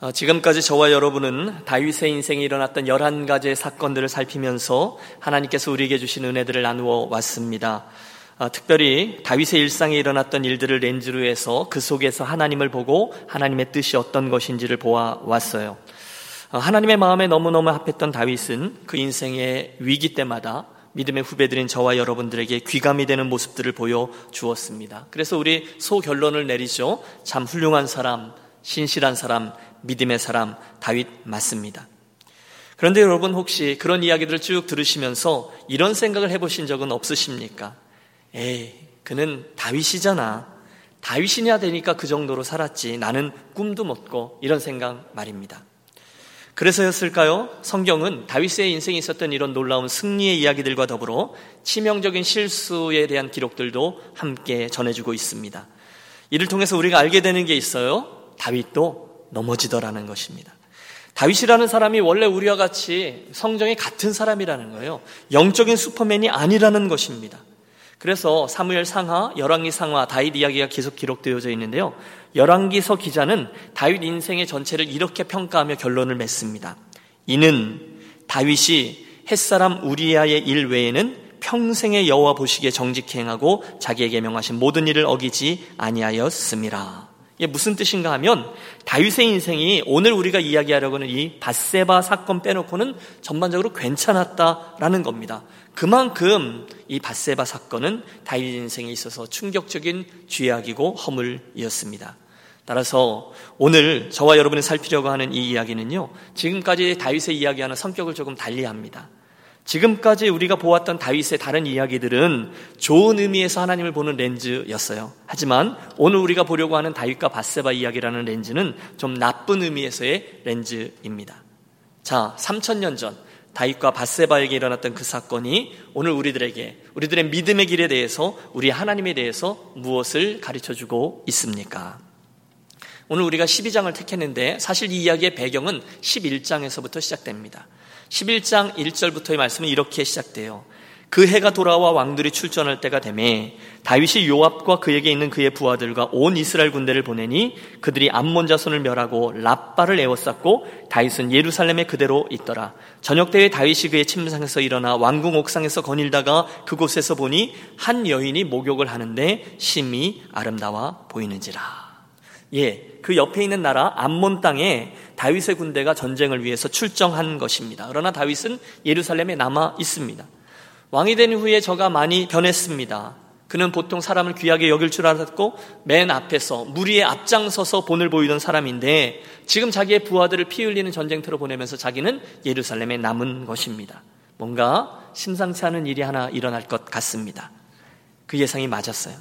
어, 지금까지 저와 여러분은 다윗의 인생에 일어났던 11가지의 사건들을 살피면서 하나님께서 우리에게 주신 은혜들을 나누어 왔습니다. 어, 특별히 다윗의 일상에 일어났던 일들을 렌즈로 해서 그 속에서 하나님을 보고 하나님의 뜻이 어떤 것인지를 보아 왔어요. 어, 하나님의 마음에 너무너무 합했던 다윗은 그 인생의 위기 때마다 믿음의 후배들인 저와 여러분들에게 귀감이 되는 모습들을 보여 주었습니다. 그래서 우리 소결론을 내리죠. 참 훌륭한 사람, 신실한 사람, 믿음의 사람 다윗 맞습니다. 그런데 여러분 혹시 그런 이야기들을 쭉 들으시면서 이런 생각을 해보신 적은 없으십니까? 에이, 그는 다윗이잖아. 다윗이냐 되니까 그 정도로 살았지. 나는 꿈도 못 꿔. 이런 생각 말입니다. 그래서였을까요? 성경은 다윗의 인생에 있었던 이런 놀라운 승리의 이야기들과 더불어 치명적인 실수에 대한 기록들도 함께 전해주고 있습니다. 이를 통해서 우리가 알게 되는 게 있어요. 다윗도 넘어지더라는 것입니다. 다윗이라는 사람이 원래 우리와 같이 성정이 같은 사람이라는 거예요. 영적인 슈퍼맨이 아니라는 것입니다. 그래서 사무엘 상하, 열왕기 상하, 다윗 이야기가 계속 기록되어져 있는데요. 열왕기서 기자는 다윗 인생의 전체를 이렇게 평가하며 결론을 맺습니다. 이는 다윗이 햇사람 우리아의 일 외에는 평생의 여호와 보시기에 정직히 행하고 자기에게 명하신 모든 일을 어기지 아니하였음이라. 이게 무슨 뜻인가 하면 다윗의 인생이 오늘 우리가 이야기하려고 하는 이 바세바 사건 빼놓고는 전반적으로 괜찮았다라는 겁니다. 그만큼 이 바세바 사건은 다윗 인생에 있어서 충격적인 죄악이고 허물이었습니다. 따라서 오늘 저와 여러분이 살피려고 하는 이 이야기는요, 지금까지 다윗의 이야기하는 성격을 조금 달리합니다. 지금까지 우리가 보았던 다윗의 다른 이야기들은 좋은 의미에서 하나님을 보는 렌즈였어요. 하지만 오늘 우리가 보려고 하는 다윗과 바세바 이야기라는 렌즈는 좀 나쁜 의미에서의 렌즈입니다. 자, 3천년 전 다윗과 바세바에게 일어났던 그 사건이 오늘 우리들에게 우리들의 믿음의 길에 대해서 우리 하나님에 대해서 무엇을 가르쳐 주고 있습니까? 오늘 우리가 12장을 택했는데 사실 이 이야기의 배경은 11장에서부터 시작됩니다. 11장 1절부터의 말씀은 이렇게 시작돼요. 그 해가 돌아와 왕들이 출전할 때가 되매 다윗이 요압과 그에게 있는 그의 부하들과 온 이스라엘 군대를 보내니 그들이 암몬 자손을 멸하고 랍바를 에워쌌고 다윗은 예루살렘에 그대로 있더라. 저녁 때에 다윗이 그의 침상에서 일어나 왕궁 옥상에서 거닐다가 그곳에서 보니 한 여인이 목욕을 하는데 심히 아름다워 보이는지라. 예, 그 옆에 있는 나라 암몬 땅에 다윗의 군대가 전쟁을 위해서 출정한 것입니다. 그러나 다윗은 예루살렘에 남아 있습니다. 왕이 된 후에 저가 많이 변했습니다. 그는 보통 사람을 귀하게 여길 줄 알았고 맨 앞에서 무리에 앞장서서 본을 보이던 사람인데 지금 자기의 부하들을 피 흘리는 전쟁터로 보내면서 자기는 예루살렘에 남은 것입니다. 뭔가 심상치 않은 일이 하나 일어날 것 같습니다. 그 예상이 맞았어요.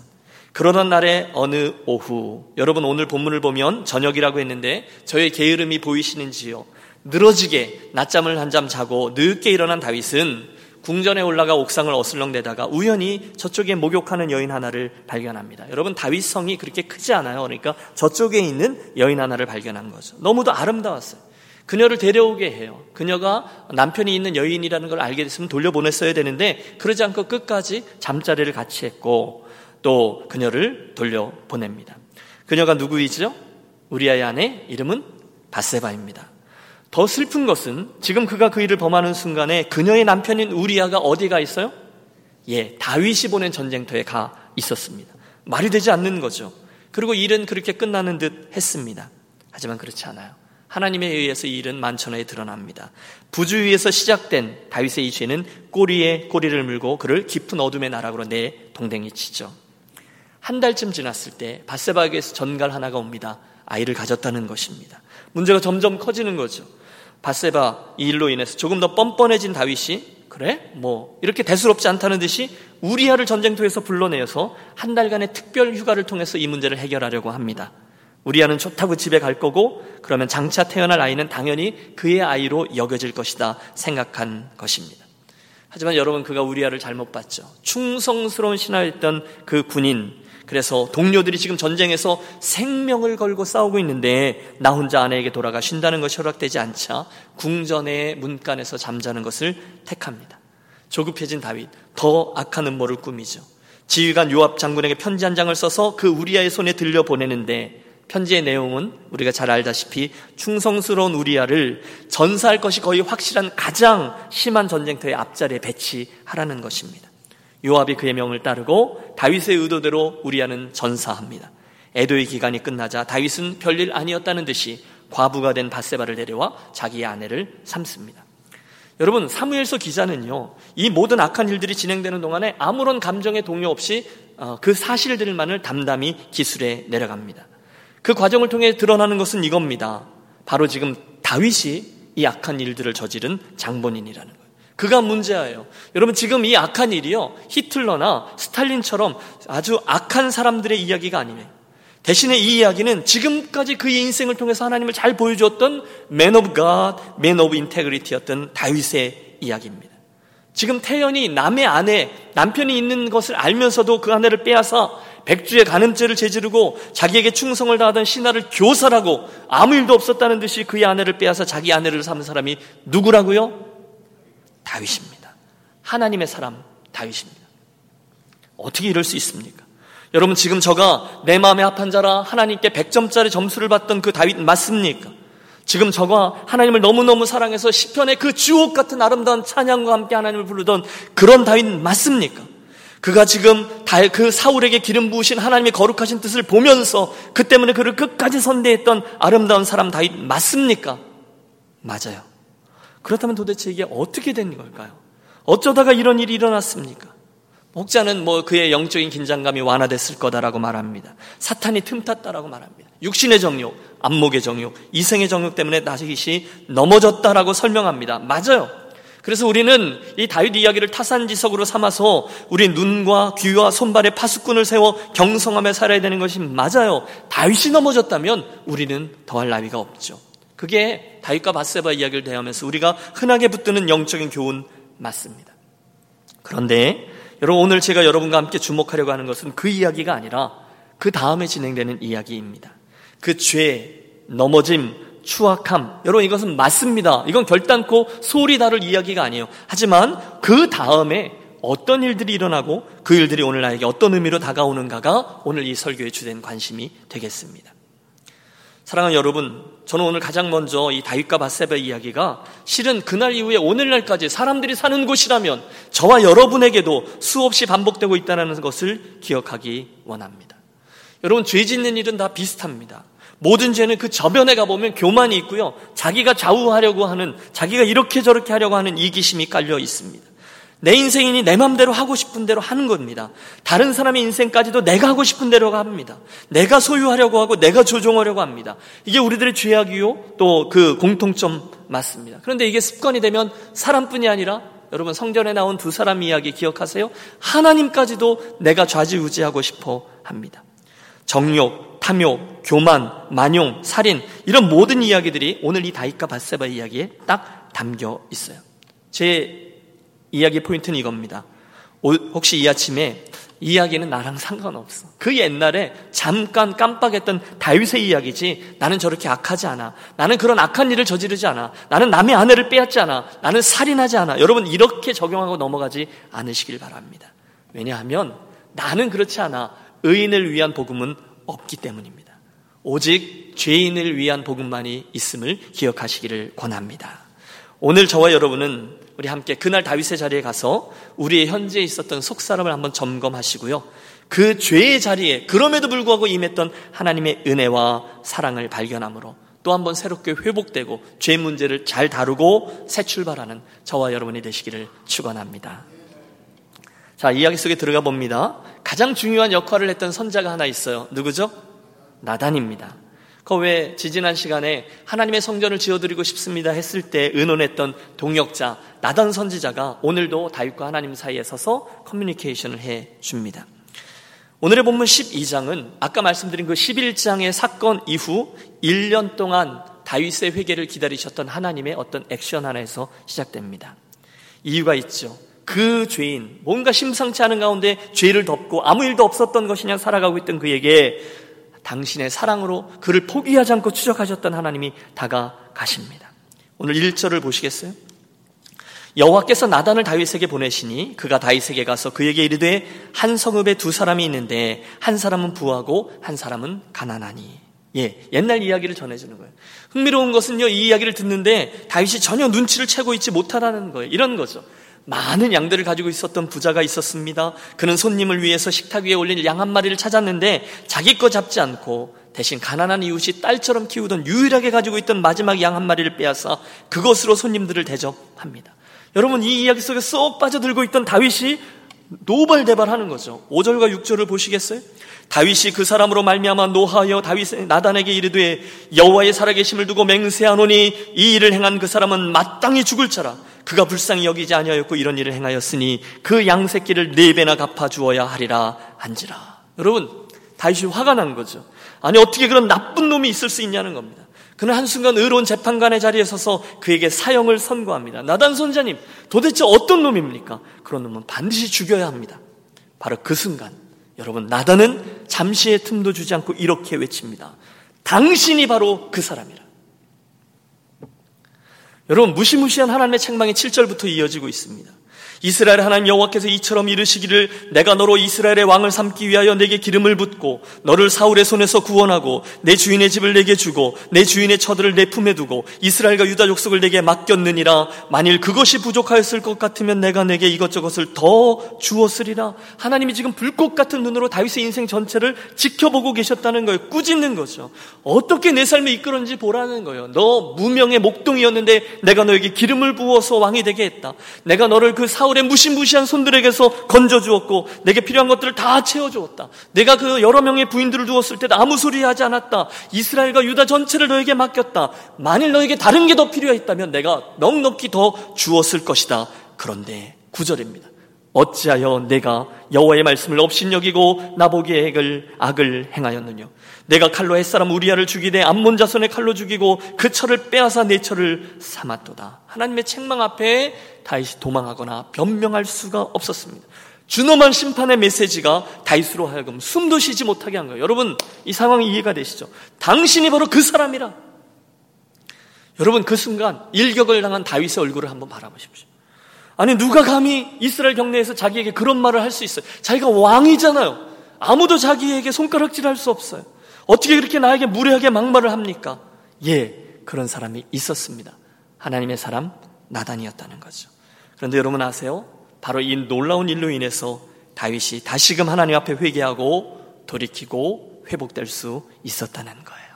그러던 날의 어느 오후, 여러분 오늘 본문을 보면 저녁이라고 했는데 저의 게으름이 보이시는지요? 늘어지게 낮잠을 한 잠 자고 늦게 일어난 다윗은 궁전에 올라가 옥상을 어슬렁대다가 우연히 저쪽에 목욕하는 여인 하나를 발견합니다. 여러분 다윗 성이 그렇게 크지 않아요. 그러니까 저쪽에 있는 여인 하나를 발견한 거죠. 너무도 아름다웠어요. 그녀를 데려오게 해요. 그녀가 남편이 있는 여인이라는 걸 알게 됐으면 돌려보냈어야 되는데 그러지 않고 끝까지 잠자리를 같이 했고 또 그녀를 돌려보냅니다. 그녀가 누구이죠? 우리아의 아내 이름은 바세바입니다. 더 슬픈 것은 지금 그가 그 일을 범하는 순간에 그녀의 남편인 우리아가 어디가 있어요? 예, 다윗이 보낸 전쟁터에 가 있었습니다. 말이 되지 않는 거죠. 그리고 일은 그렇게 끝나는 듯 했습니다. 하지만 그렇지 않아요. 하나님에 의해서 이 일은 만천하에 드러납니다. 부주의에서 시작된 다윗의 이 죄는 꼬리에 꼬리를 물고 그를 깊은 어둠의 나락으로 내 동댕이 치죠. 한 달쯤 지났을 때 바세바에게서 전갈 하나가 옵니다. 아이를 가졌다는 것입니다. 문제가 점점 커지는 거죠. 바세바 이 일로 인해서 조금 더 뻔뻔해진 다윗이 그래? 뭐 이렇게 대수롭지 않다는 듯이 우리아를 전쟁터에서 불러내어서 한 달간의 특별 휴가를 통해서 이 문제를 해결하려고 합니다. 우리아는 좋다고 집에 갈 거고 그러면 장차 태어날 아이는 당연히 그의 아이로 여겨질 것이다 생각한 것입니다. 하지만 여러분 그가 우리아를 잘못 봤죠. 충성스러운 신하였던 그 군인 그래서 동료들이 지금 전쟁에서 생명을 걸고 싸우고 있는데 나 혼자 아내에게 돌아가 쉰다는 것이 허락되지 않자 궁전의 문간에서 잠자는 것을 택합니다. 조급해진 다윗 더 악한 음모를 꾸미죠. 지휘관 요압 장군에게 편지 한 장을 써서 그 우리아의 손에 들려 보내는데 편지의 내용은 우리가 잘 알다시피 충성스러운 우리아를 전사할 것이 거의 확실한 가장 심한 전쟁터의 앞자리에 배치하라는 것입니다. 요압이 그의 명을 따르고 다윗의 의도대로 우리아는 전사합니다. 애도의 기간이 끝나자 다윗은 별일 아니었다는 듯이 과부가 된 바세바를 데려와 자기의 아내를 삼습니다. 여러분 사무엘서 기자는요 이 모든 악한 일들이 진행되는 동안에 아무런 감정의 동요 없이 어, 그 사실들만을 담담히 기술에 내려갑니다. 그 과정을 통해 드러나는 것은 이겁니다. 바로 지금 다윗이 이 악한 일들을 저지른 장본인이라는. 그가 문제예요. 여러분 지금 이 악한 일이요 히틀러나 스탈린처럼 아주 악한 사람들의 이야기가 아니에요. 대신에 이 이야기는 지금까지 그의 인생을 통해서 하나님을 잘 보여주었던 Man of God, Man of Integrity였던 다윗의 이야기입니다. 지금 태연이 남의 아내, 남편이 있는 것을 알면서도 그 아내를 빼앗아 백주의 간음죄를 제지르고 자기에게 충성을 다하던 신하를 교살하고 아무 일도 없었다는 듯이 그의 아내를 빼앗아 자기 아내를 삼은 사람이 누구라고요? 다윗입니다. 하나님의 사람 다윗입니다. 어떻게 이럴 수 있습니까? 여러분 지금 저가 내 마음에 합한 자라 하나님께 100점짜리 점수를 받던 그 다윗 맞습니까? 지금 저가 하나님을 너무너무 사랑해서 시편의 그 주옥 같은 아름다운 찬양과 함께 하나님을 부르던 그런 다윗 맞습니까? 그가 지금 그 사울에게 기름 부으신 하나님의 거룩하신 뜻을 보면서 그 때문에 그를 끝까지 선대했던 아름다운 사람 다윗 맞습니까? 맞아요. 그렇다면 도대체 이게 어떻게 된 걸까요? 어쩌다가 이런 일이 일어났습니까? 목자는 뭐 그의 영적인 긴장감이 완화됐을 거다라고 말합니다. 사탄이 틈탔다라고 말합니다. 육신의 정욕, 안목의 정욕, 이생의 정욕 때문에 나시기 넘어졌다라고 설명합니다. 맞아요. 그래서 우리는 이 다윗 이야기를 타산지석으로 삼아서 우리 눈과 귀와 손발에 파수꾼을 세워 경성하며 살아야 되는 것이 맞아요. 다윗이 넘어졌다면 우리는 더할 나위가 없죠. 그게 다윗과 바세바 이야기를 대하면서 우리가 흔하게 붙드는 영적인 교훈 맞습니다. 그런데 여러분 오늘 제가 여러분과 함께 주목하려고 하는 것은 그 이야기가 아니라 그 다음에 진행되는 이야기입니다. 그 죄, 넘어짐, 추악함. 여러분 이것은 맞습니다. 이건 결단코 소리 다를 이야기가 아니에요. 하지만 그 다음에 어떤 일들이 일어나고 그 일들이 오늘 나에게 어떤 의미로 다가오는가가 오늘 이 설교의 주된 관심이 되겠습니다. 사랑하는 여러분, 저는 오늘 가장 먼저 이 다윗과 바세바의 이야기가 실은 그날 이후에 오늘날까지 사람들이 사는 곳이라면 저와 여러분에게도 수없이 반복되고 있다는 것을 기억하기 원합니다. 여러분, 죄 짓는 일은 다 비슷합니다. 모든 죄는 그 저변에 가보면 교만이 있고요. 자기가 좌우하려고 하는, 자기가 이렇게 저렇게 하려고 하는 이기심이 깔려 있습니다. 내 인생이니 내 맘대로 하고 싶은 대로 하는 겁니다. 다른 사람의 인생까지도 내가 하고 싶은 대로 합니다. 내가 소유하려고 하고 내가 조종하려고 합니다. 이게 우리들의 죄악이요. 또 그 공통점 맞습니다. 그런데 이게 습관이 되면 사람뿐이 아니라 여러분 성전에 나온 두 사람 이야기 기억하세요? 하나님까지도 내가 좌지우지하고 싶어 합니다. 정욕, 탐욕, 교만, 만용, 살인 이런 모든 이야기들이 오늘 이 다윗과 바세바 이야기에 딱 담겨 있어요. 제 이야기 포인트는 이겁니다. 혹시 이 아침에 이 이야기는 나랑 상관없어. 그 옛날에 잠깐 깜빡했던 다윗의 이야기지 나는 저렇게 악하지 않아. 나는 그런 악한 일을 저지르지 않아. 나는 남의 아내를 빼앗지 않아. 나는 살인하지 않아. 여러분 이렇게 적용하고 넘어가지 않으시길 바랍니다. 왜냐하면 나는 그렇지 않아. 의인을 위한 복음은 없기 때문입니다. 오직 죄인을 위한 복음만이 있음을 기억하시기를 권합니다. 오늘 저와 여러분은 우리 함께 그날 다윗의 자리에 가서 우리의 현재에 있었던 속사람을 한번 점검하시고요. 그 죄의 자리에 그럼에도 불구하고 임했던 하나님의 은혜와 사랑을 발견함으로 또 한번 새롭게 회복되고 죄 문제를 잘 다루고 새 출발하는 저와 여러분이 되시기를 축원합니다. 자, 이야기 속에 들어가 봅니다. 가장 중요한 역할을 했던 선자가 하나 있어요. 누구죠? 나단입니다. 그왜 지지난 시간에 하나님의 성전을 지어드리고 싶습니다 했을 때 의논했던 동역자 나단 선지자가 오늘도 다윗과 하나님 사이에 서서 커뮤니케이션을 해 줍니다. 오늘의 본문 12장은 아까 말씀드린 그 11장의 사건 이후 1년 동안 다윗의 회개를 기다리셨던 하나님의 어떤 액션 하나에서 시작됩니다. 이유가 있죠. 그 죄인, 뭔가 심상치 않은 가운데 죄를 덮고 아무 일도 없었던 것이냐 살아가고 있던 그에게 당신의 사랑으로 그를 포기하지 않고 추적하셨던 하나님이 다가가십니다. 오늘 1절을 보시겠어요? 여호와께서 나단을 다윗에게 보내시니 그가 다윗에게 가서 그에게 이르되 한 성읍에 두 사람이 있는데 한 사람은 부하고 한 사람은 가난하니 예, 옛날 이야기를 전해주는 거예요. 흥미로운 것은요, 이 이야기를 듣는데 다윗이 전혀 눈치를 채고 있지 못하다는 거예요. 이런 거죠. 많은 양들을 가지고 있었던 부자가 있었습니다. 그는 손님을 위해서 식탁 위에 올린 양 한 마리를 찾았는데 자기 거 잡지 않고 대신 가난한 이웃이 딸처럼 키우던 유일하게 가지고 있던 마지막 양 한 마리를 빼앗아 그것으로 손님들을 대접합니다. 여러분 이 이야기 속에 쏙 빠져들고 있던 다윗이 노발대발하는 거죠. 5절과 6절을 보시겠어요? 다윗이 그 사람으로 말미암아 노하여 다윗 나단에게 이르되 여호와의 살아계심을 두고 맹세하노니 이 일을 행한 그 사람은 마땅히 죽을 자라 그가 불쌍히 여기지 아니하였고 이런 일을 행하였으니 그 양새끼를 네 배나 갚아 주어야 하리라 한지라. 여러분 다윗이 화가 난 거죠. 아니 어떻게 그런 나쁜 놈이 있을 수 있냐는 겁니다. 그는 한순간 의로운 재판관의 자리에 서서 그에게 사형을 선고합니다. 나단 선자님 도대체 어떤 놈입니까? 그런 놈은 반드시 죽여야 합니다. 바로 그 순간 여러분 나단은 잠시의 틈도 주지 않고 이렇게 외칩니다. 당신이 바로 그 사람이라 여러분 무시무시한 하나님의 책망이 7절부터 이어지고 있습니다. 이스라엘 하나님 여호와께서 이처럼 이르시기를 내가 너로 이스라엘의 왕을 삼기 위하여 내게 기름을 붓고 너를 사울의 손에서 구원하고 내 주인의 집을 내게 주고 내 주인의 처들을 내 품에 두고 이스라엘과 유다 족속을 내게 맡겼느니라. 만일 그것이 부족하였을 것 같으면 내가 내게 이것저것을 더 주었으리라. 하나님이 지금 불꽃 같은 눈으로 다윗의 인생 전체를 지켜보고 계셨다는 거예요. 꾸짖는 거죠. 어떻게 내 삶을 이끌었는지 보라는 거예요. 너 무명의 목동이었는데 내가 너에게 기름을 부어서 왕이 되게 했다. 내가 너를 그 사울 사울의 무시무시한 손들에게서 건져주었고 내게 필요한 것들을 다 채워주었다. 내가 그 여러 명의 부인들을 두었을 때도 아무 소리 하지 않았다. 이스라엘과 유다 전체를 너에게 맡겼다. 만일 너에게 다른 게 더 필요했다면 내가 넉넉히 더 주었을 것이다. 그런데 구절입니다. 어찌하여 내가 여호와의 말씀을 업신여기고 나보기에 악을, 악을 행하였느냐 내가 칼로 햇사람 우리아를 죽이되 암몬 자손의 칼로 죽이고 그 철을 빼앗아 내 철을 삼았도다 하나님의 책망 앞에 다윗이 도망하거나 변명할 수가 없었습니다 준엄한 심판의 메시지가 다윗으로 하여금 숨도 쉬지 못하게 한 거예요 여러분 이 상황이 이해가 되시죠? 당신이 바로 그 사람이라 여러분 그 순간 일격을 당한 다윗의 얼굴을 한번 바라보십시오 아니 누가 감히 이스라엘 경내에서 자기에게 그런 말을 할 수 있어요? 자기가 왕이잖아요. 아무도 자기에게 손가락질할 수 없어요. 어떻게 그렇게 나에게 무례하게 막말을 합니까? 예, 그런 사람이 있었습니다. 하나님의 사람 나단이었다는 거죠. 그런데 여러분 아세요? 바로 이 놀라운 일로 인해서 다윗이 다시금 하나님 앞에 회개하고 돌이키고 회복될 수 있었다는 거예요.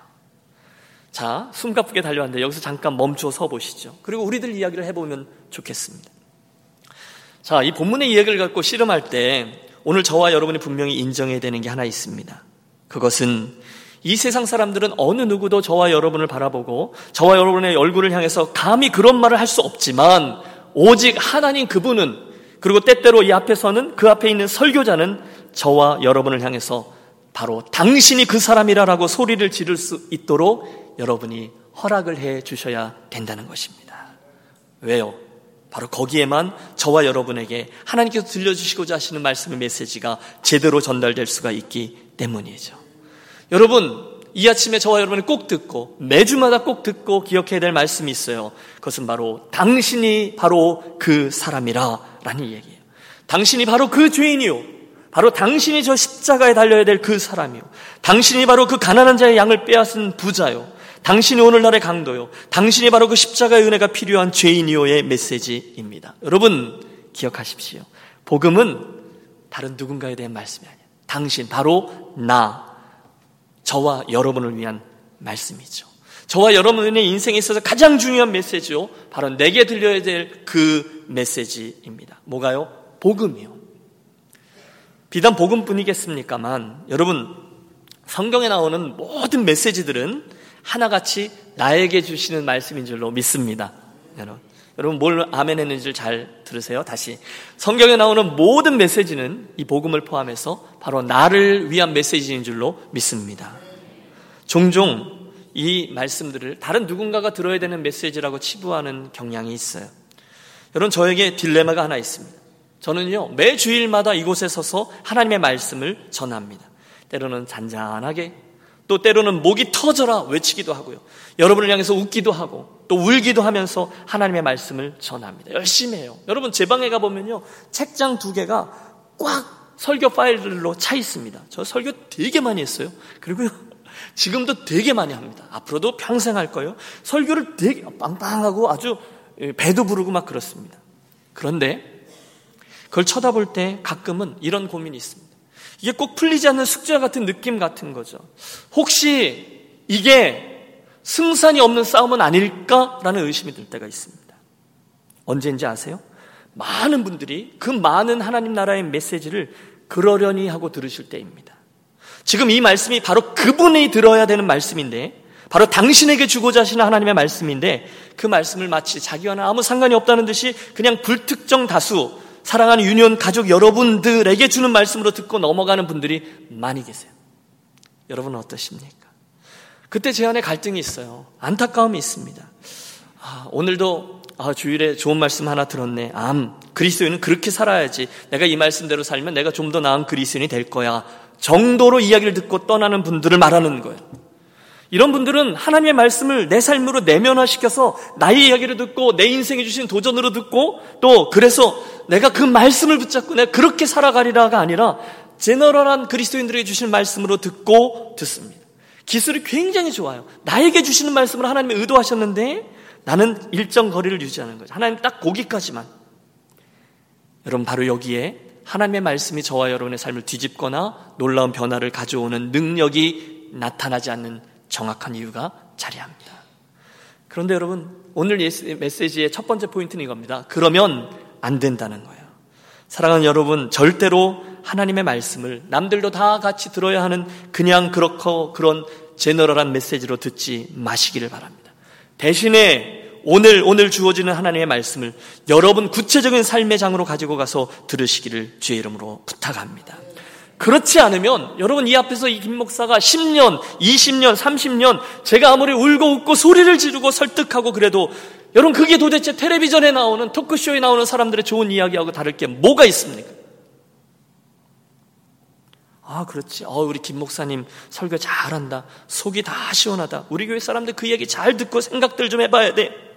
자, 숨가쁘게 달려왔는데 여기서 잠깐 멈춰 서 보시죠. 그리고 우리들 이야기를 해보면 좋겠습니다. 자, 이 본문의 이야기를 갖고 씨름할 때 오늘 저와 여러분이 분명히 인정해야 되는 게 하나 있습니다. 그것은 이 세상 사람들은 어느 누구도 저와 여러분을 바라보고 저와 여러분의 얼굴을 향해서 감히 그런 말을 할 수 없지만 오직 하나님 그분은 그리고 때때로 이 앞에서는 그 앞에 있는 설교자는 저와 여러분을 향해서 바로 당신이 그 사람이라라고 소리를 지를 수 있도록 여러분이 허락을 해 주셔야 된다는 것입니다. 왜요? 바로 거기에만 저와 여러분에게 하나님께서 들려주시고자 하시는 말씀의 메시지가 제대로 전달될 수가 있기 때문이죠. 여러분, 이 아침에 저와 여러분이 꼭 듣고 매주마다 꼭 듣고 기억해야 될 말씀이 있어요. 그것은 바로 당신이 바로 그 사람이라 라는 얘기예요. 당신이 바로 그 죄인이요. 바로 당신이 저 십자가에 달려야 될 그 사람이요. 당신이 바로 그 가난한 자의 양을 빼앗은 부자요. 당신이 오늘날의 강도요. 당신이 바로 그 십자가의 은혜가 필요한 죄인이요의 메시지입니다. 여러분, 기억하십시오. 복음은 다른 누군가에 대한 말씀이 아니에요. 당신, 바로 나, 저와 여러분을 위한 말씀이죠. 저와 여러분의 인생에 있어서 가장 중요한 메시지요. 바로 내게 들려야 될 그 메시지입니다. 뭐가요? 복음이요. 비단 복음뿐이겠습니까만, 여러분, 성경에 나오는 모든 메시지들은 하나같이 나에게 주시는 말씀인 줄로 믿습니다. 여러분. 여러분 뭘 아멘 했는지 잘 들으세요. 다시. 성경에 나오는 모든 메시지는 이 복음을 포함해서 바로 나를 위한 메시지인 줄로 믿습니다. 종종 이 말씀들을 다른 누군가가 들어야 되는 메시지라고 치부하는 경향이 있어요. 여러분 저에게 딜레마가 하나 있습니다. 저는요 매 주일마다 이곳에 서서 하나님의 말씀을 전합니다. 때로는 잔잔하게 또 때로는 목이 터져라 외치기도 하고요. 여러분을 향해서 웃기도 하고 또 울기도 하면서 하나님의 말씀을 전합니다. 열심히 해요. 여러분 제 방에 가보면요. 책장 두 개가 꽉 설교 파일들로 차 있습니다. 저 설교 되게 많이 했어요. 그리고요. 지금도 되게 많이 합니다. 앞으로도 평생 할 거예요. 설교를 되게 빵빵하고 아주 배도 부르고 막 그렇습니다. 그런데 그걸 쳐다볼 때 가끔은 이런 고민이 있습니다. 이게 꼭 풀리지 않는 숙제 같은 느낌 같은 거죠. 혹시 이게 승산이 없는 싸움은 아닐까라는 의심이 들 때가 있습니다. 언제인지 아세요? 많은 분들이 그 많은 하나님 나라의 메시지를 그러려니 하고 들으실 때입니다. 지금 이 말씀이 바로 그분이 들어야 되는 말씀인데, 바로 당신에게 주고자 하시는 하나님의 말씀인데, 그 말씀을 마치 자기와는 아무 상관이 없다는 듯이 그냥 불특정 다수, 사랑하는 유년 가족 여러분들에게 주는 말씀으로 듣고 넘어가는 분들이 많이 계세요. 여러분은 어떠십니까? 그때 제 안에 갈등이 있어요. 안타까움이 있습니다. 아, 오늘도 아, 주일에 좋은 말씀 하나 들었네. 암, 그리스도인은 그렇게 살아야지. 내가 이 말씀대로 살면 내가 좀 더 나은 그리스도인이 될 거야. 정도로 이야기를 듣고 떠나는 분들을 말하는 거예요. 이런 분들은 하나님의 말씀을 내 삶으로 내면화시켜서 나의 이야기를 듣고 내 인생에 주신 도전으로 듣고 또 그래서 내가 그 말씀을 붙잡고 내가 그렇게 살아가리라가 아니라 제너럴한 그리스도인들에게 주신 말씀으로 듣고 듣습니다. 기술이 굉장히 좋아요. 나에게 주시는 말씀을 하나님이 의도하셨는데 나는 일정 거리를 유지하는 거죠. 하나님 딱 거기까지만. 여러분 바로 여기에 하나님의 말씀이 저와 여러분의 삶을 뒤집거나 놀라운 변화를 가져오는 능력이 나타나지 않는 정확한 이유가 자리합니다. 그런데 여러분, 오늘 메시지의 첫 번째 포인트는 이겁니다. 그러면 안 된다는 거예요. 사랑하는 여러분, 절대로 하나님의 말씀을 남들도 다 같이 들어야 하는 그냥 그렇고 그런 제너럴한 메시지로 듣지 마시기를 바랍니다. 대신에 오늘 오늘 주어지는 하나님의 말씀을 여러분 구체적인 삶의 장으로 가지고 가서 들으시기를 주의 이름으로 부탁합니다. 그렇지 않으면 여러분 이 앞에서 이 김 목사가 10년, 20년, 30년 제가 아무리 울고 웃고 소리를 지르고 설득하고 그래도 여러분 그게 도대체 텔레비전에 나오는 토크쇼에 나오는 사람들의 좋은 이야기하고 다를 게 뭐가 있습니까? 아, 그렇지. 어, 우리 김 목사님 설교 잘한다. 속이 다 시원하다. 우리 교회 사람들 그 얘기 잘 듣고 생각들 좀 해봐야 돼.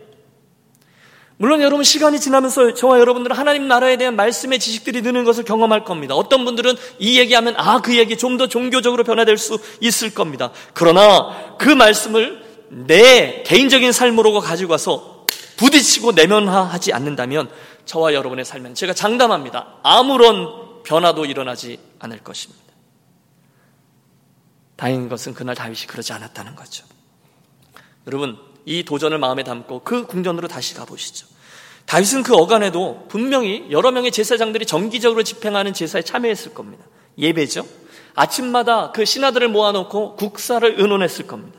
물론 여러분 시간이 지나면서 저와 여러분들은 하나님 나라에 대한 말씀의 지식들이 느는 것을 경험할 겁니다. 어떤 분들은 이 얘기하면 아 그 얘기 좀 더 종교적으로 변화될 수 있을 겁니다. 그러나 그 말씀을 내 개인적인 삶으로 가지고 와서 부딪히고 내면화하지 않는다면 저와 여러분의 삶은 제가 장담합니다. 아무런 변화도 일어나지 않을 것입니다. 다행인 것은 그날 다윗이 그러지 않았다는 거죠. 여러분 이 도전을 마음에 담고 그 궁전으로 다시 가보시죠. 다윗은 그 어간에도 분명히 여러 명의 제사장들이 정기적으로 집행하는 제사에 참여했을 겁니다. 예배죠. 아침마다 그 신하들을 모아놓고 국사를 의논했을 겁니다.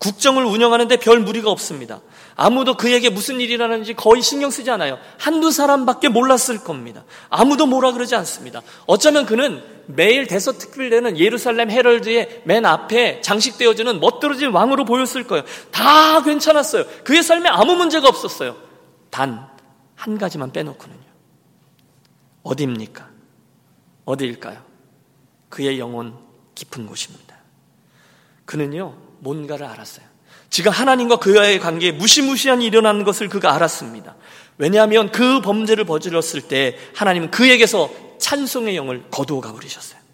국정을 운영하는데 별 무리가 없습니다. 아무도 그에게 무슨 일이 일어나는지 거의 신경 쓰지 않아요. 한두 사람밖에 몰랐을 겁니다. 아무도 뭐라 그러지 않습니다. 어쩌면 그는 매일 대서특필되는 예루살렘 헤럴드의 맨 앞에 장식되어지는 멋들어진 왕으로 보였을 거예요. 다 괜찮았어요. 그의 삶에 아무 문제가 없었어요. 단 한 가지만 빼놓고는요. 어디입니까? 어디일까요? 그의 영혼 깊은 곳입니다. 그는요, 뭔가를 알았어요. 지금 하나님과 그와의 관계에 무시무시한 일이 일어나는 것을 그가 알았습니다. 왜냐하면 그 범죄를 저질렀을 때 하나님은 그에게서 찬송의 영을 거두어 가버리셨어요.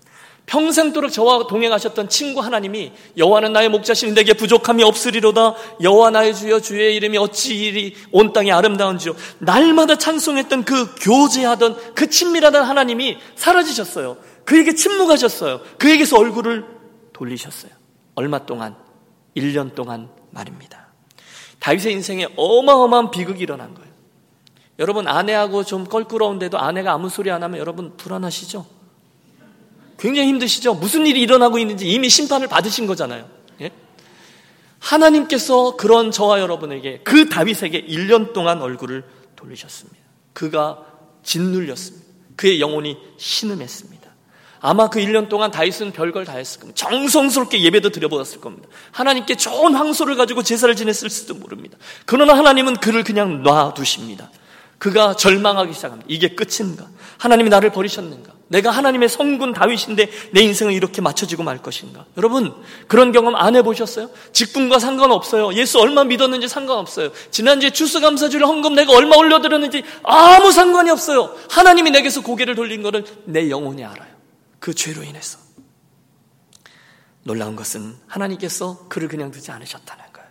평생도록 저와 동행하셨던 친구 하나님이 여호와는 나의 목자신 내게 부족함이 없으리로다 여호와 나의 주여 주의 이름이 어찌 이리 온 땅에 아름다운지요 날마다 찬송했던 그 교제하던 그 친밀하던 하나님이 사라지셨어요 그에게 침묵하셨어요 그에게서 얼굴을 돌리셨어요 얼마 동안 1년 동안 말입니다. 다윗의 인생에 어마어마한 비극이 일어난 거예요. 여러분 아내하고 좀 껄끄러운데도 아내가 아무 소리 안 하면 여러분 불안하시죠? 굉장히 힘드시죠? 무슨 일이 일어나고 있는지 이미 심판을 받으신 거잖아요. 예? 하나님께서 그런 저와 여러분에게 그 다윗에게 1년 동안 얼굴을 돌리셨습니다. 그가 짓눌렸습니다. 그의 영혼이 신음했습니다. 아마 그 1년 동안 다윗은 별걸 다 했을 겁니다. 정성스럽게 예배도 드려보았을 겁니다. 하나님께 좋은 황소를 가지고 제사를 지냈을지도 모릅니다. 그러나 하나님은 그를 그냥 놔두십니다. 그가 절망하기 시작합니다. 이게 끝인가? 하나님이 나를 버리셨는가? 내가 하나님의 성군 다윗인데 내 인생을 이렇게 맞춰지고 말 것인가? 여러분, 그런 경험 안 해보셨어요? 직분과 상관없어요. 예수 얼마 믿었는지 상관없어요. 지난주에 추수감사주를 헌금 내가 얼마 올려드렸는지 아무 상관이 없어요. 하나님이 내게서 고개를 돌린 거를 내 영혼이 알아요. 그 죄로 인해서. 놀라운 것은 하나님께서 그를 그냥 두지 않으셨다는 거예요.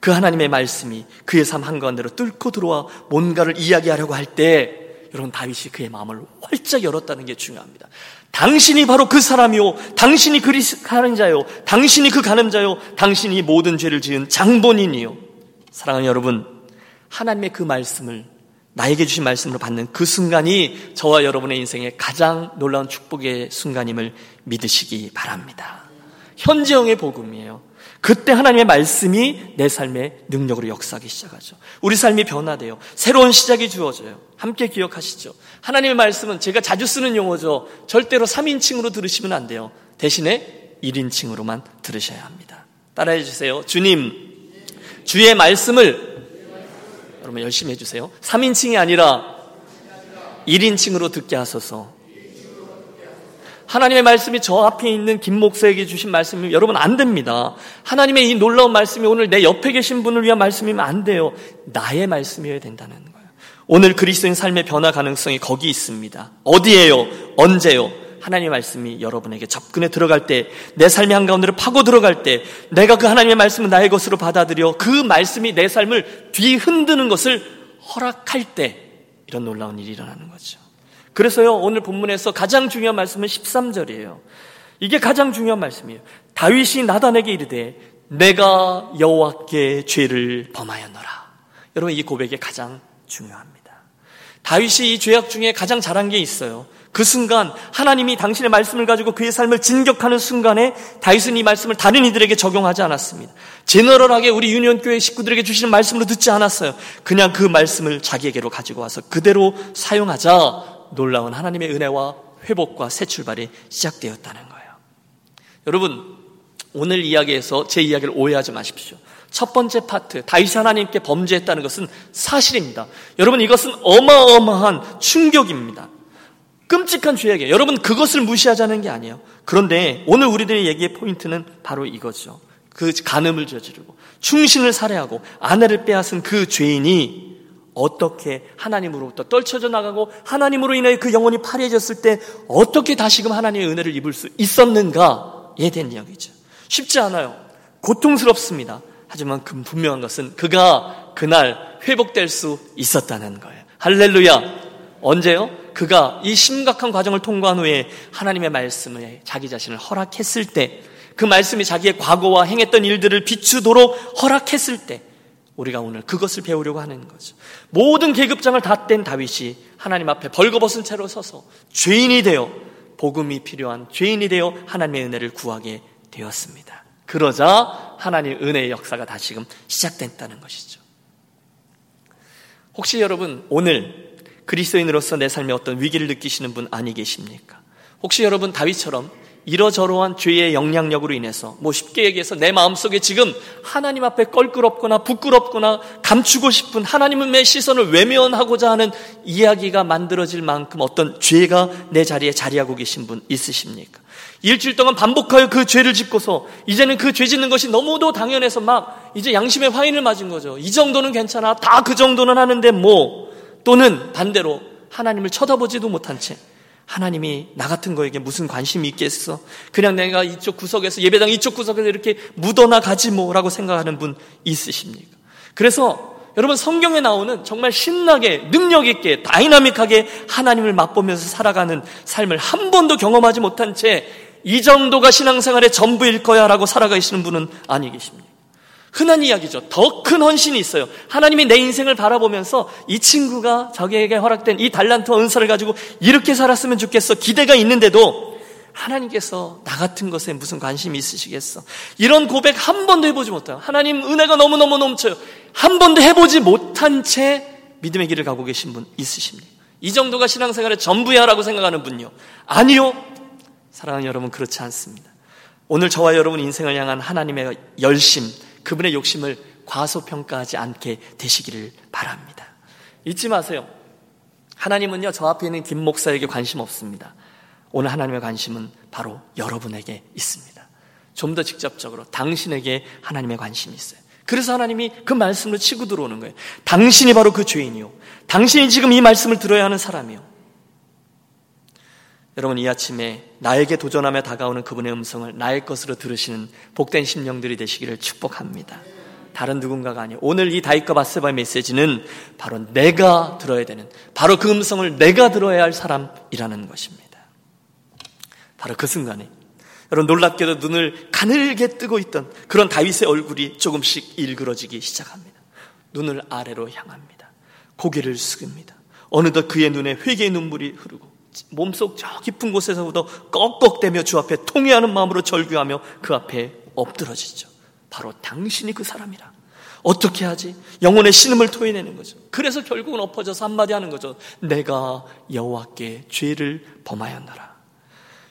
그 하나님의 말씀이 그의 삶 한가운데로 뚫고 들어와 뭔가를 이야기하려고 할 때 여러분 다윗이 그의 마음을 활짝 열었다는 게 중요합니다. 당신이 바로 그 사람이요, 당신이 그리스하는 자요, 당신이 그 가늠 자요, 당신이 모든 죄를 지은 장본인이요. 사랑하는 여러분, 하나님의 그 말씀을 나에게 주신 말씀으로 받는 그 순간이 저와 여러분의 인생의 가장 놀라운 축복의 순간임을 믿으시기 바랍니다. 현재형의 복음이에요. 그때 하나님의 말씀이 내 삶의 능력으로 역사하기 시작하죠. 우리 삶이 변화돼요. 새로운 시작이 주어져요. 함께 기억하시죠. 하나님의 말씀은 제가 자주 쓰는 용어죠. 절대로 3인칭으로 들으시면 안 돼요. 대신에 1인칭으로만 들으셔야 합니다. 따라해 주세요. 주님, 주의 말씀을 여러분 열심히 해주세요. 3인칭이 아니라 1인칭으로 듣게 하소서. 하나님의 말씀이 저 앞에 있는 김 목사에게 주신 말씀이 여러분 안 됩니다. 하나님의 이 놀라운 말씀이 오늘 내 옆에 계신 분을 위한 말씀이면 안 돼요. 나의 말씀이어야 된다는 거예요. 오늘 그리스도인 삶의 변화 가능성이 거기 있습니다. 어디에요? 언제요? 하나님의 말씀이 여러분에게 접근해 들어갈 때, 내 삶의 한가운데로 파고 들어갈 때, 내가 그 하나님의 말씀을 나의 것으로 받아들여 그 말씀이 내 삶을 뒤흔드는 것을 허락할 때, 이런 놀라운 일이 일어나는 거죠. 그래서요, 오늘 본문에서 가장 중요한 말씀은 13절이에요. 이게 가장 중요한 말씀이에요. 다윗이 나단에게 이르되 내가 여호와께 죄를 범하였노라. 여러분 이 고백이 가장 중요합니다. 다윗이 이 죄악 중에 가장 잘한 게 있어요. 그 순간 하나님이 당신의 말씀을 가지고 그의 삶을 진격하는 순간에 다윗은 이 말씀을 다른 이들에게 적용하지 않았습니다. 제너럴하게 우리 유니온 교회 식구들에게 주시는 말씀으로 듣지 않았어요. 그냥 그 말씀을 자기에게로 가지고 와서 그대로 사용하자 놀라운 하나님의 은혜와 회복과 새 출발이 시작되었다는 거예요. 여러분, 오늘 이야기에서 제 이야기를 오해하지 마십시오. 첫 번째 파트, 다윗이 하나님께 범죄했다는 것은 사실입니다. 여러분, 이것은 어마어마한 충격입니다. 끔찍한 죄악이에요. 여러분, 그것을 무시하자는 게 아니에요. 그런데 오늘 우리들의 얘기의 포인트는 바로 이거죠. 그 간음을 저지르고, 충신을 살해하고, 아내를 빼앗은 그 죄인이 어떻게 하나님으로부터 떨쳐져 나가고 하나님으로 인해 그 영혼이 파리해졌을 때 어떻게 다시금 하나님의 은혜를 입을 수 있었는가에 대한 이야기죠. 쉽지 않아요. 고통스럽습니다. 하지만 그 분명한 것은 그가 그날 회복될 수 있었다는 거예요. 할렐루야. 언제요? 그가 이 심각한 과정을 통과한 후에 하나님의 말씀을 자기 자신을 허락했을 때, 그 말씀이 자기의 과거와 행했던 일들을 비추도록 허락했을 때, 우리가 오늘 그것을 배우려고 하는 거죠. 모든 계급장을 다 뗀 다윗이 하나님 앞에 벌거벗은 채로 서서 죄인이 되어 복음이 필요한 죄인이 되어 하나님의 은혜를 구하게 되었습니다. 그러자 하나님 은혜의 역사가 다시금 시작됐다는 것이죠. 혹시 여러분 오늘 그리스도인으로서 내 삶에 어떤 위기를 느끼시는 분 아니 계십니까? 혹시 여러분 다윗처럼 이러저러한 죄의 영향력으로 인해서 뭐 쉽게 얘기해서 내 마음속에 지금 하나님 앞에 껄끄럽거나 부끄럽거나 감추고 싶은 하나님의 시선을 외면하고자 하는 이야기가 만들어질 만큼 어떤 죄가 내 자리에 자리하고 계신 분 있으십니까? 일주일 동안 반복하여 그 죄를 짓고서 이제는 그 죄 짓는 것이 너무도 당연해서 막 이제 양심의 화인을 맞은 거죠. 이 정도는 괜찮아. 다 그 정도는 하는데 뭐 또는 반대로 하나님을 쳐다보지도 못한 채 하나님이 나 같은 거에게 무슨 관심이 있겠어? 그냥 내가 이쪽 구석에서 예배당 이쪽 구석에서 이렇게 묻어나 가지 뭐라고 생각하는 분 있으십니까? 그래서 여러분 성경에 나오는 정말 신나게 능력 있게 다이나믹하게 하나님을 맛보면서 살아가는 삶을 한 번도 경험하지 못한 채 이 정도가 신앙생활의 전부일 거야라고 살아가시는 분은 아니 계십니까? 흔한 이야기죠. 더 큰 헌신이 있어요. 하나님이 내 인생을 바라보면서 이 친구가 자기에게 허락된 이 달란트와 은사를 가지고 이렇게 살았으면 좋겠어. 기대가 있는데도 하나님께서 나 같은 것에 무슨 관심이 있으시겠어? 이런 고백 한 번도 해보지 못해요. 하나님 은혜가 너무너무 넘쳐요. 한 번도 해보지 못한 채 믿음의 길을 가고 계신 분 있으십니까? 이 정도가 신앙생활의 전부야라고 생각하는 분요. 아니요. 사랑하는 여러분 그렇지 않습니다. 오늘 저와 여러분 인생을 향한 하나님의 열심, 그분의 욕심을 과소평가하지 않게 되시기를 바랍니다. 잊지 마세요. 하나님은요, 저 앞에 있는 김 목사에게 관심 없습니다. 오늘 하나님의 관심은 바로 여러분에게 있습니다. 좀 더 직접적으로 당신에게 하나님의 관심이 있어요. 그래서 하나님이 그 말씀을 치고 들어오는 거예요. 당신이 바로 그 죄인이요. 당신이 지금 이 말씀을 들어야 하는 사람이요. 여러분 이 아침에 나에게 도전하며 다가오는 그분의 음성을 나의 것으로 들으시는 복된 심령들이 되시기를 축복합니다. 다른 누군가가 아니에요. 오늘 이 다윗과 바세바의 메시지는 바로 내가 들어야 되는, 바로 그 음성을 내가 들어야 할 사람이라는 것입니다. 바로 그 순간에 여러분 놀랍게도 눈을 가늘게 뜨고 있던 그런 다윗의 얼굴이 조금씩 일그러지기 시작합니다. 눈을 아래로 향합니다. 고개를 숙입니다. 어느덧 그의 눈에 회개의 눈물이 흐르고 몸속 저 깊은 곳에서부터 꺽꺽대며 주 앞에 통회하는 마음으로 절규하며 그 앞에 엎드러지죠. 바로 당신이 그 사람이라. 어떻게 하지? 영혼의 신음을 토해내는 거죠. 그래서 결국은 엎어져서 한마디 하는 거죠. 내가 여호와께 죄를 범하였노라.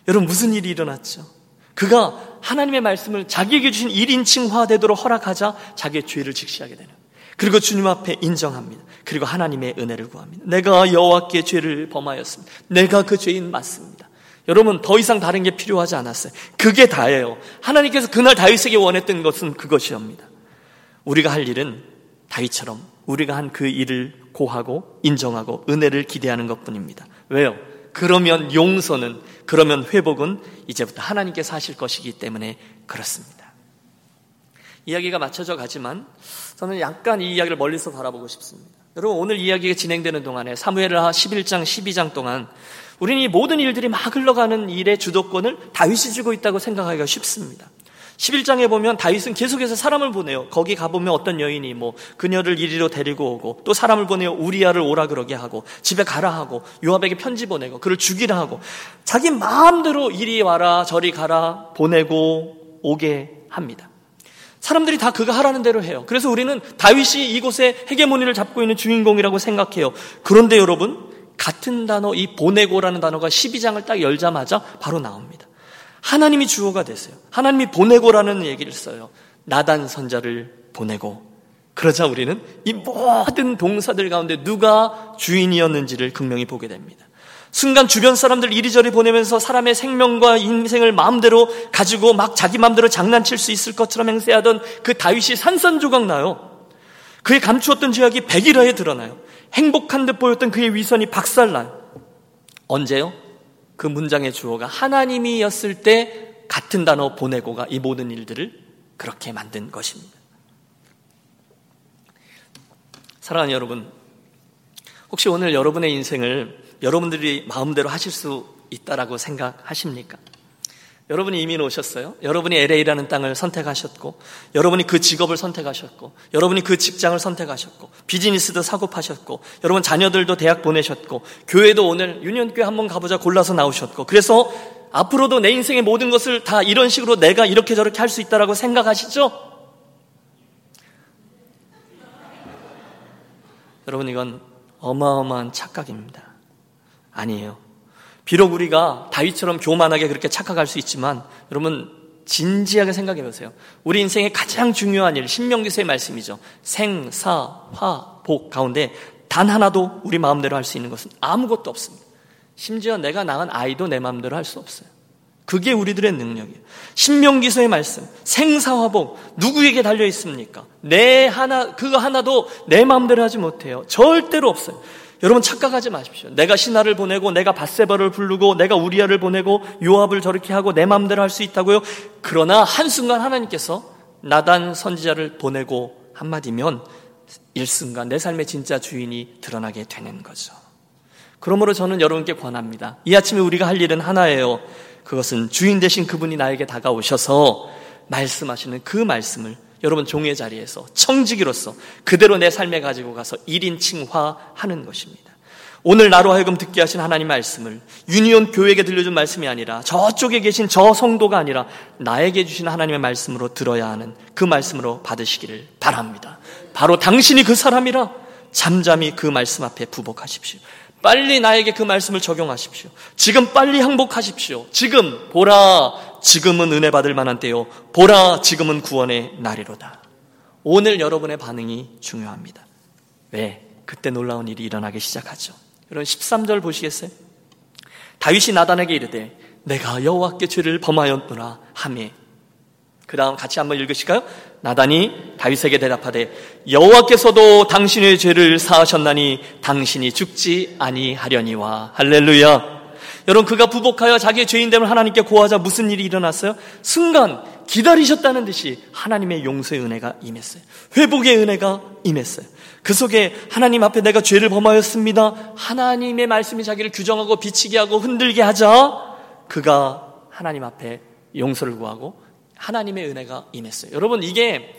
여러분 무슨 일이 일어났죠? 그가 하나님의 말씀을 자기에게 주신 1인칭화 되도록 허락하자 자기의 죄를 직시하게 되는 그리고 주님 앞에 인정합니다. 그리고 하나님의 은혜를 구합니다. 내가 여호와께 죄를 범하였습니다. 내가 그 죄인 맞습니다. 여러분 더 이상 다른 게 필요하지 않았어요. 그게 다예요. 하나님께서 그날 다윗에게 원했던 것은 그것이옵니다. 우리가 할 일은 다윗처럼 우리가 한 그 일을 고하고 인정하고 은혜를 기대하는 것뿐입니다. 왜요? 그러면 용서는 그러면 회복은 이제부터 하나님께서 하실 것이기 때문에 그렇습니다. 이야기가 맞춰져 가지만 저는 약간 이 이야기를 멀리서 바라보고 싶습니다. 여러분 오늘 이야기가 진행되는 동안에 사무엘하 11장 12장 동안 우리는 이 모든 일들이 막 흘러가는 일의 주도권을 다윗이 쥐고 있다고 생각하기가 쉽습니다. 11장에 보면 다윗은 계속해서 사람을 보내요. 거기 가보면 어떤 여인이 뭐 그녀를 이리로 데리고 오고 또 사람을 보내요. 우리아를 오라 그러게 하고 집에 가라 하고 요압에게 편지 보내고 그를 죽이라 하고 자기 마음대로 이리 와라 저리 가라 보내고 오게 합니다. 사람들이 다 그가 하라는 대로 해요. 그래서 우리는 다윗이 이곳에 헤게모니를 잡고 있는 주인공이라고 생각해요. 그런데 여러분, 같은 단어, 이 보내고라는 단어가 12장을 딱 열자마자 바로 나옵니다. 하나님이 주어가 되세요. 하나님이 보내고라는 얘기를 써요. 나단 선자를 보내고. 그러자 우리는 이 모든 동사들 가운데 누가 주인이었는지를 극명히 보게 됩니다. 순간 주변 사람들 이리저리 보내면서 사람의 생명과 인생을 마음대로 가지고 막 자기 마음대로 장난칠 수 있을 것처럼 행세하던 그 다윗이 산산조각 나요. 그의 감추었던 죄악이 백일하에 드러나요. 행복한 듯 보였던 그의 위선이 박살나요. 언제요? 그 문장의 주어가 하나님이었을 때 같은 단어 보내고가 이 모든 일들을 그렇게 만든 것입니다. 사랑하는 여러분, 혹시 오늘 여러분의 인생을 여러분들이 마음대로 하실 수 있다라고 생각하십니까? 여러분이 이민 오셨어요? 여러분이 LA라는 땅을 선택하셨고, 여러분이 그 직업을 선택하셨고, 여러분이 그 직장을 선택하셨고, 비즈니스도 사고 파셨고, 여러분 자녀들도 대학 보내셨고, 교회도 오늘 유년교회 한번 가보자 골라서 나오셨고, 그래서 앞으로도 내 인생의 모든 것을 다 이런 식으로 내가 이렇게 저렇게 할 수 있다라고 생각하시죠? 여러분 이건 어마어마한 착각입니다. 아니에요. 비록 우리가 다윗처럼 교만하게 그렇게 착각할 수 있지만 여러분 진지하게 생각해 보세요. 우리 인생의 가장 중요한 일, 신명기서의 말씀이죠. 생, 사, 화, 복 가운데 단 하나도 우리 마음대로 할 수 있는 것은 아무것도 없습니다. 심지어 내가 낳은 아이도 내 마음대로 할 수 없어요. 그게 우리들의 능력이에요. 신명기서의 말씀, 생사화복 누구에게 달려 있습니까? 내 하나 그거 하나도 내 마음대로 하지 못해요. 절대로 없어요. 여러분 착각하지 마십시오. 내가 신하를 보내고 내가 바세바를 부르고 내가 우리아를 보내고 요압을 저렇게 하고 내 마음대로 할 수 있다고요. 그러나 한순간 하나님께서 나단 선지자를 보내고 한마디면 일순간 내 삶의 진짜 주인이 드러나게 되는 거죠. 그러므로 저는 여러분께 권합니다. 이 아침에 우리가 할 일은 하나예요. 그것은 주인 되신 그분이 나에게 다가오셔서 말씀하시는 그 말씀을 여러분 종의 자리에서 청지기로서 그대로 내 삶에 가지고 가서 1인 칭화하는 것입니다. 오늘 나로 하여금 듣게 하신 하나님 말씀을 유니온 교회에게 들려준 말씀이 아니라 저쪽에 계신 저 성도가 아니라 나에게 주신 하나님의 말씀으로 들어야 하는 그 말씀으로 받으시기를 바랍니다. 바로 당신이 그 사람이라 잠잠히 그 말씀 앞에 부복하십시오. 빨리 나에게 그 말씀을 적용하십시오. 지금 빨리 항복하십시오. 지금 보라 지금은 은혜 받을 만한 때요. 보라 지금은 구원의 날이로다. 오늘 여러분의 반응이 중요합니다. 왜? 그때 놀라운 일이 일어나기 시작하죠. 여러분 13절 보시겠어요? 다윗이 나단에게 이르되 내가 여호와께 죄를 범하였노라 하매 그 다음 같이 한번 읽으실까요? 나단이 다윗에게 대답하되 여호와께서도 당신의 죄를 사하셨나니 당신이 죽지 아니하려니와 할렐루야 여러분 그가 부복하여 자기의 죄인됨을 하나님께 고하자 무슨 일이 일어났어요? 순간 기다리셨다는 듯이 하나님의 용서의 은혜가 임했어요. 회복의 은혜가 임했어요. 그 속에 하나님 앞에 내가 죄를 범하였습니다. 하나님의 말씀이 자기를 규정하고 비치게 하고 흔들게 하자 그가 하나님 앞에 용서를 구하고 하나님의 은혜가 임했어요. 여러분 이게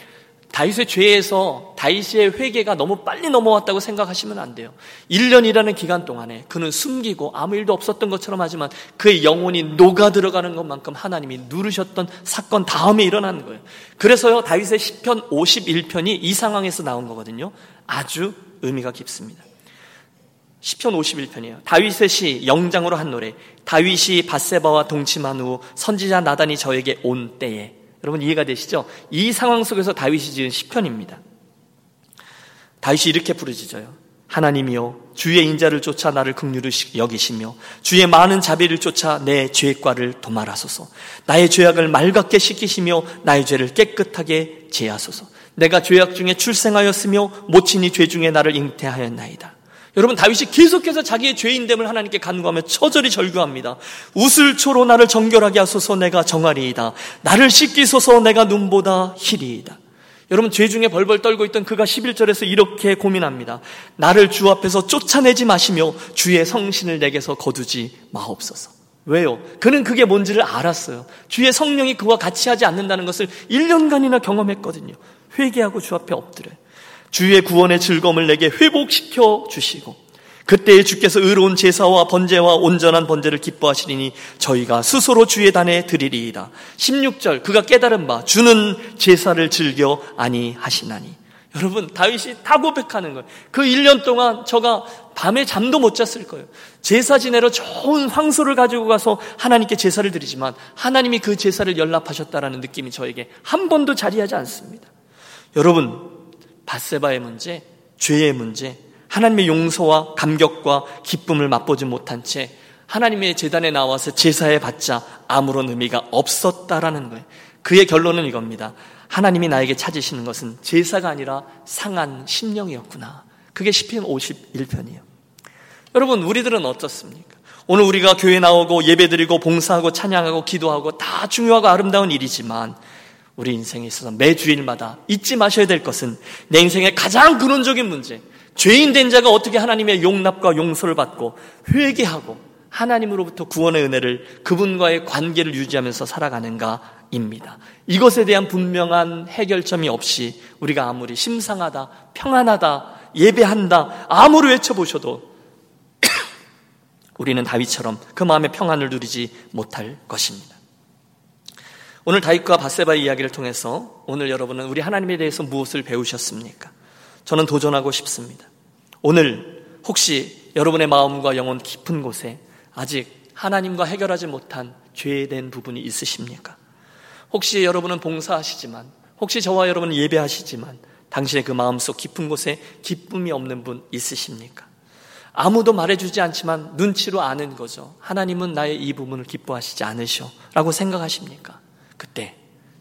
다윗의 죄에서 다윗의 회개가 너무 빨리 넘어왔다고 생각하시면 안 돼요. 1년이라는 기간 동안에 그는 숨기고 아무 일도 없었던 것처럼 하지만 그의 영혼이 녹아 들어가는 것만큼 하나님이 누르셨던 사건 다음에 일어나는 거예요. 그래서요, 다윗의 10편 51편이 이 상황에서 나온 거거든요. 아주 의미가 깊습니다. 10편 51편이에요. 다윗의 시 영장으로 한 노래. 다윗이 바세바와 동침한 후 선지자 나단이 저에게 온 때에 여러분 이해가 되시죠? 이 상황 속에서 다윗이 지은 시편입니다. 다윗이 이렇게 부르짖어요. 하나님이여 주의 인자를 쫓아 나를 극률을 여기시며 주의 많은 자비를 쫓아 내 죄과를 도말하소서 나의 죄악을 맑게 씻기시며 나의 죄를 깨끗하게 제하소서 내가 죄악 중에 출생하였으며 모친이 죄 중에 나를 잉태하였나이다 여러분 다윗이 계속해서 자기의 죄인됨을 하나님께 간구하며 처절히 절규합니다. 우슬초로 나를 정결하게 하소서 내가 정하리이다. 나를 씻기소서 내가 눈보다 희리이다. 여러분 죄 중에 벌벌 떨고 있던 그가 11절에서 이렇게 고민합니다. 나를 주 앞에서 쫓아내지 마시며 주의 성신을 내게서 거두지 마옵소서. 왜요? 그는 그게 뭔지를 알았어요. 주의 성령이 그와 같이 하지 않는다는 것을 1년간이나 경험했거든요. 회개하고 주 앞에 엎드려요. 주의 구원의 즐거움을 내게 회복시켜 주시고 그때에 주께서 의로운 제사와 번제와 온전한 번제를 기뻐하시리니 저희가 스스로 주의 단에 드리리이다. 16절 그가 깨달은 바 주는 제사를 즐겨 아니하시나니 여러분 다윗이 다 고백하는 거예요. 그 1년 동안 저가 밤에 잠도 못 잤을 거예요. 제사 지내러 좋은 황소를 가지고 가서 하나님께 제사를 드리지만 하나님이 그 제사를 연락하셨다라는 느낌이 저에게 한 번도 자리하지 않습니다. 여러분 바세바의 문제, 죄의 문제, 하나님의 용서와 감격과 기쁨을 맛보지 못한 채 하나님의 재단에 나와서 제사에 받자 아무런 의미가 없었다라는 거예요. 그의 결론은 이겁니다. 하나님이 나에게 찾으시는 것은 제사가 아니라 상한 심령이었구나. 그게 10편 51편이에요. 여러분, 우리들은 어떻습니까? 오늘 우리가 교회 나오고 예배드리고 봉사하고 찬양하고 기도하고 다 중요하고 아름다운 일이지만 우리 인생에 있어서 매 주일마다 잊지 마셔야 될 것은 내 인생의 가장 근원적인 문제, 죄인 된 자가 어떻게 하나님의 용납과 용서를 받고 회개하고 하나님으로부터 구원의 은혜를 그분과의 관계를 유지하면서 살아가는가입니다. 이것에 대한 분명한 해결점이 없이 우리가 아무리 심상하다, 평안하다, 예배한다, 아무리 외쳐보셔도 우리는 다윗처럼 그 마음의 평안을 누리지 못할 것입니다. 오늘 다윗과 바세바 이야기를 통해서 오늘 여러분은 우리 하나님에 대해서 무엇을 배우셨습니까? 저는 도전하고 싶습니다. 오늘 혹시 여러분의 마음과 영혼 깊은 곳에 아직 하나님과 해결하지 못한 죄된 부분이 있으십니까? 혹시 여러분은 봉사하시지만, 혹시 저와 여러분은 예배하시지만, 당신의 그 마음속 깊은 곳에 기쁨이 없는 분 있으십니까? 아무도 말해주지 않지만 눈치로 아는 거죠. 하나님은 나의 이 부분을 기뻐하시지 않으셔. 라고 생각하십니까? 그때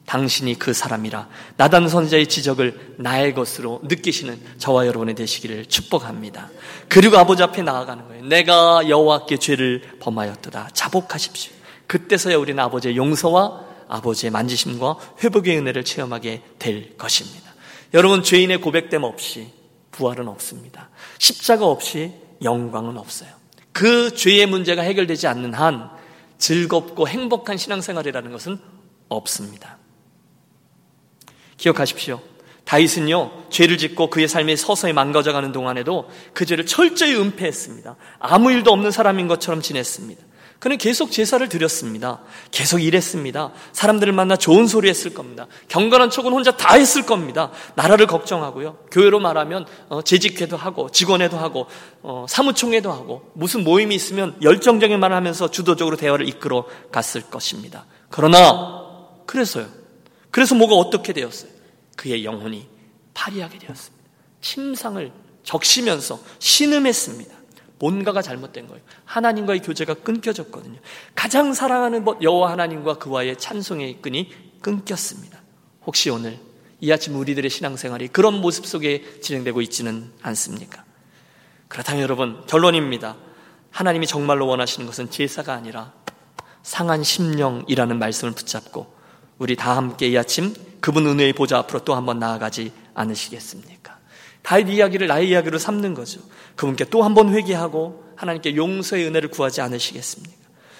당신이 그 사람이라 나단 선자의 지적을 나의 것으로 느끼시는 저와 여러분이 되시기를 축복합니다. 그리고 아버지 앞에 나아가는 거예요. 내가 여호와께 죄를 범하였도다. 자복하십시오. 그때서야 우리는 아버지의 용서와 아버지의 만지심과 회복의 은혜를 체험하게 될 것입니다. 여러분 죄인의 고백됨 없이 부활은 없습니다. 십자가 없이 영광은 없어요. 그 죄의 문제가 해결되지 않는 한 즐겁고 행복한 신앙생활이라는 것은 없습니다. 기억하십시오. 다윗은요, 죄를 짓고 그의 삶이 서서히 망가져가는 동안에도 그 죄를 철저히 은폐했습니다. 아무 일도 없는 사람인 것처럼 지냈습니다. 그는 계속 제사를 드렸습니다. 계속 일했습니다. 사람들을 만나 좋은 소리 했을 겁니다. 경건한 척은 혼자 다 했을 겁니다. 나라를 걱정하고요. 교회로 말하면 어, 재직회도 하고 직원회도 하고 어, 사무총회도 하고 무슨 모임이 있으면 열정적인 말을 하면서 주도적으로 대화를 이끌어 갔을 것입니다. 그러나 그래서요. 그래서 뭐가 어떻게 되었어요? 그의 영혼이 파리하게 되었습니다. 침상을 적시면서 신음했습니다. 뭔가가 잘못된 거예요. 하나님과의 교제가 끊겨졌거든요. 가장 사랑하는 여호와 하나님과 그와의 찬송의 끈이 끊겼습니다. 혹시 오늘 이 아침 우리들의 신앙생활이 그런 모습 속에 진행되고 있지는 않습니까? 그렇다면 여러분 결론입니다. 하나님이 정말로 원하시는 것은 제사가 아니라 상한 심령이라는 말씀을 붙잡고 우리 다 함께 이 아침 그분 은혜의 보좌 앞으로 또 한번 나아가지 않으시겠습니까? 다윗 이야기를 나의 이야기로 삼는 거죠. 그분께 또 한번 회개하고 하나님께 용서의 은혜를 구하지 않으시겠습니까?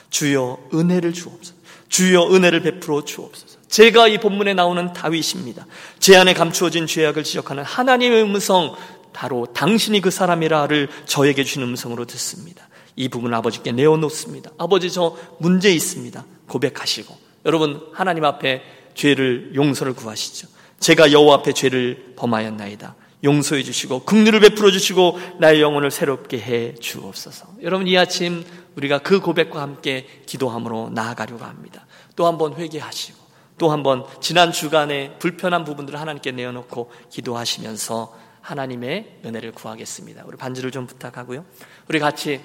주여 은혜를 주옵소서. 주여 은혜를 베풀어 주옵소서. 제가 이 본문에 나오는 다윗입니다. 제 안에 감추어진 죄악을 지적하는 하나님의 음성, 바로 당신이 그 사람이라를 저에게 주신 음성으로 듣습니다. 이 부분 아버지께 내어놓습니다. 아버지 저 문제 있습니다. 고백하시고 여러분 하나님 앞에 죄를 용서를 구하시죠. 제가 여호와 앞에 죄를 범하였나이다. 용서해 주시고 긍휼을 베풀어 주시고 나의 영혼을 새롭게 해 주옵소서. 여러분 이 아침 우리가 그 고백과 함께 기도함으로 나아가려고 합니다. 또 한 번 회개하시고 또 한 번 지난 주간에 불편한 부분들을 하나님께 내어놓고 기도하시면서 하나님의 은혜를 구하겠습니다. 우리 반주를 좀 부탁하고요. 우리 같이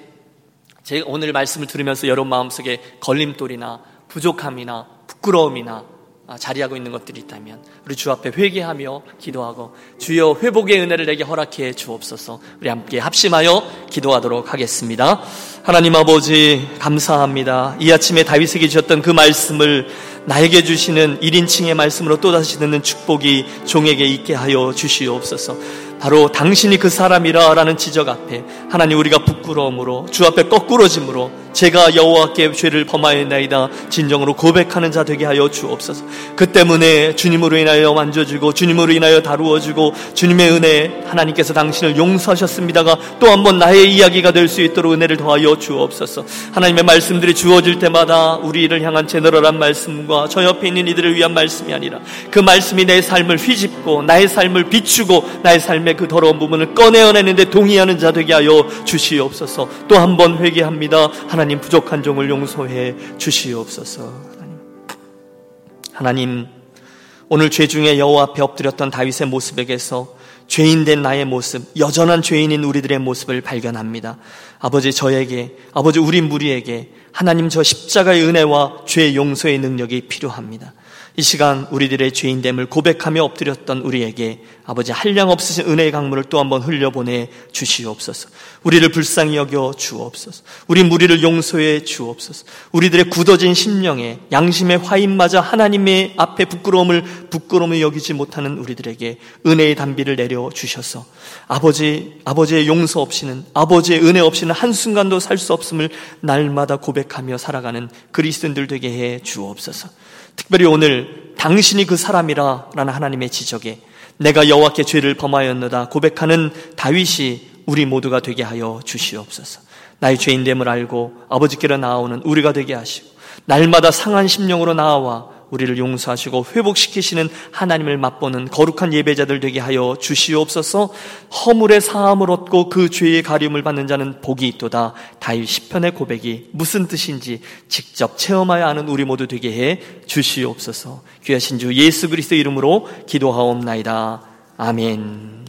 오늘 말씀을 들으면서 여러분 마음속에 걸림돌이나 부족함이나 부끄러움이나 아, 자리하고 있는 것들이 있다면 우리 주 앞에 회개하며 기도하고 주여 회복의 은혜를 내게 허락해 주옵소서 우리 함께 합심하여 기도하도록 하겠습니다. 하나님 아버지 감사합니다. 이 아침에 다윗에게 주셨던 그 말씀을 나에게 주시는 1인칭의 말씀으로 또다시 듣는 축복이 종에게 있게 하여 주시옵소서. 바로 당신이 그 사람이라라는 지적 앞에 하나님 우리가 부끄러움으로 주 앞에 거꾸러짐으로 제가 여호와께 죄를 범하였나이다 진정으로 고백하는 자 되게 하여 주옵소서. 그 때문에 주님으로 인하여 만져주고 주님으로 인하여 다루어주고 주님의 은혜 하나님께서 당신을 용서하셨습니다가 또 한 번 나의 이야기가 될 수 있도록 은혜를 더하여 주옵소서. 하나님의 말씀들이 주어질 때마다 우리를 향한 제너럴한 말씀과 저 옆에 있는 이들을 위한 말씀이 아니라 그 말씀이 내 삶을 휘집고 나의 삶을 비추고 나의 삶의 그 더러운 부분을 꺼내어내는데 동의하는 자 되게 하여 주시옵소서. 또 한 번 회개합니다. 하나님 부족한 종을 용서해 주시옵소서. 하나님. 하나님 오늘 죄 중에 여호와 앞에 엎드렸던 다윗의 모습에게서 죄인된 나의 모습, 여전한 죄인인 우리들의 모습을 발견합니다. 아버지 저에게, 아버지 우리 무리에게 하나님 저 십자가의 은혜와 죄 용서의 능력이 필요합니다. 이 시간 우리들의 죄인됨을 고백하며 엎드렸던 우리에게 아버지 한량 없으신 은혜의 강물을 또 한번 흘려보내 주시옵소서. 우리를 불쌍히 여겨 주옵소서. 우리 무리를 용서해 주옵소서. 우리들의 굳어진 심령에 양심의 화인마저 하나님의 앞에 부끄러움을 부끄러움을 여기지 못하는 우리들에게 은혜의 단비를 내려 주셔서 아버지 아버지의 용서 없이는 아버지의 은혜 없이는 한 순간도 살 수 없음을 날마다 고백하며 살아가는 그리스도인들 되게 해 주옵소서. 특별히 오늘 당신이 그 사람이라 라는 하나님의 지적에 내가 여호와께 죄를 범하였노다 고백하는 다윗이 우리 모두가 되게 하여 주시옵소서. 나의 죄인됨을 알고 아버지께로 나아오는 우리가 되게 하시고 날마다 상한 심령으로 나아와 우리를 용서하시고 회복시키시는 하나님을 맛보는 거룩한 예배자들 되게 하여 주시옵소서. 허물의 사함을 얻고 그 죄의 가림을 받는 자는 복이 있도다. 다윗 시편의 고백이 무슨 뜻인지 직접 체험하여 아는 우리 모두 되게 해 주시옵소서. 귀하신 주 예수 그리스도 이름으로 기도하옵나이다. 아멘.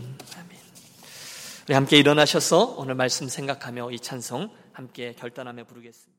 우리 함께 일어나셔서 오늘 말씀 생각하며 이 찬송 함께 결단하며 부르겠습니다.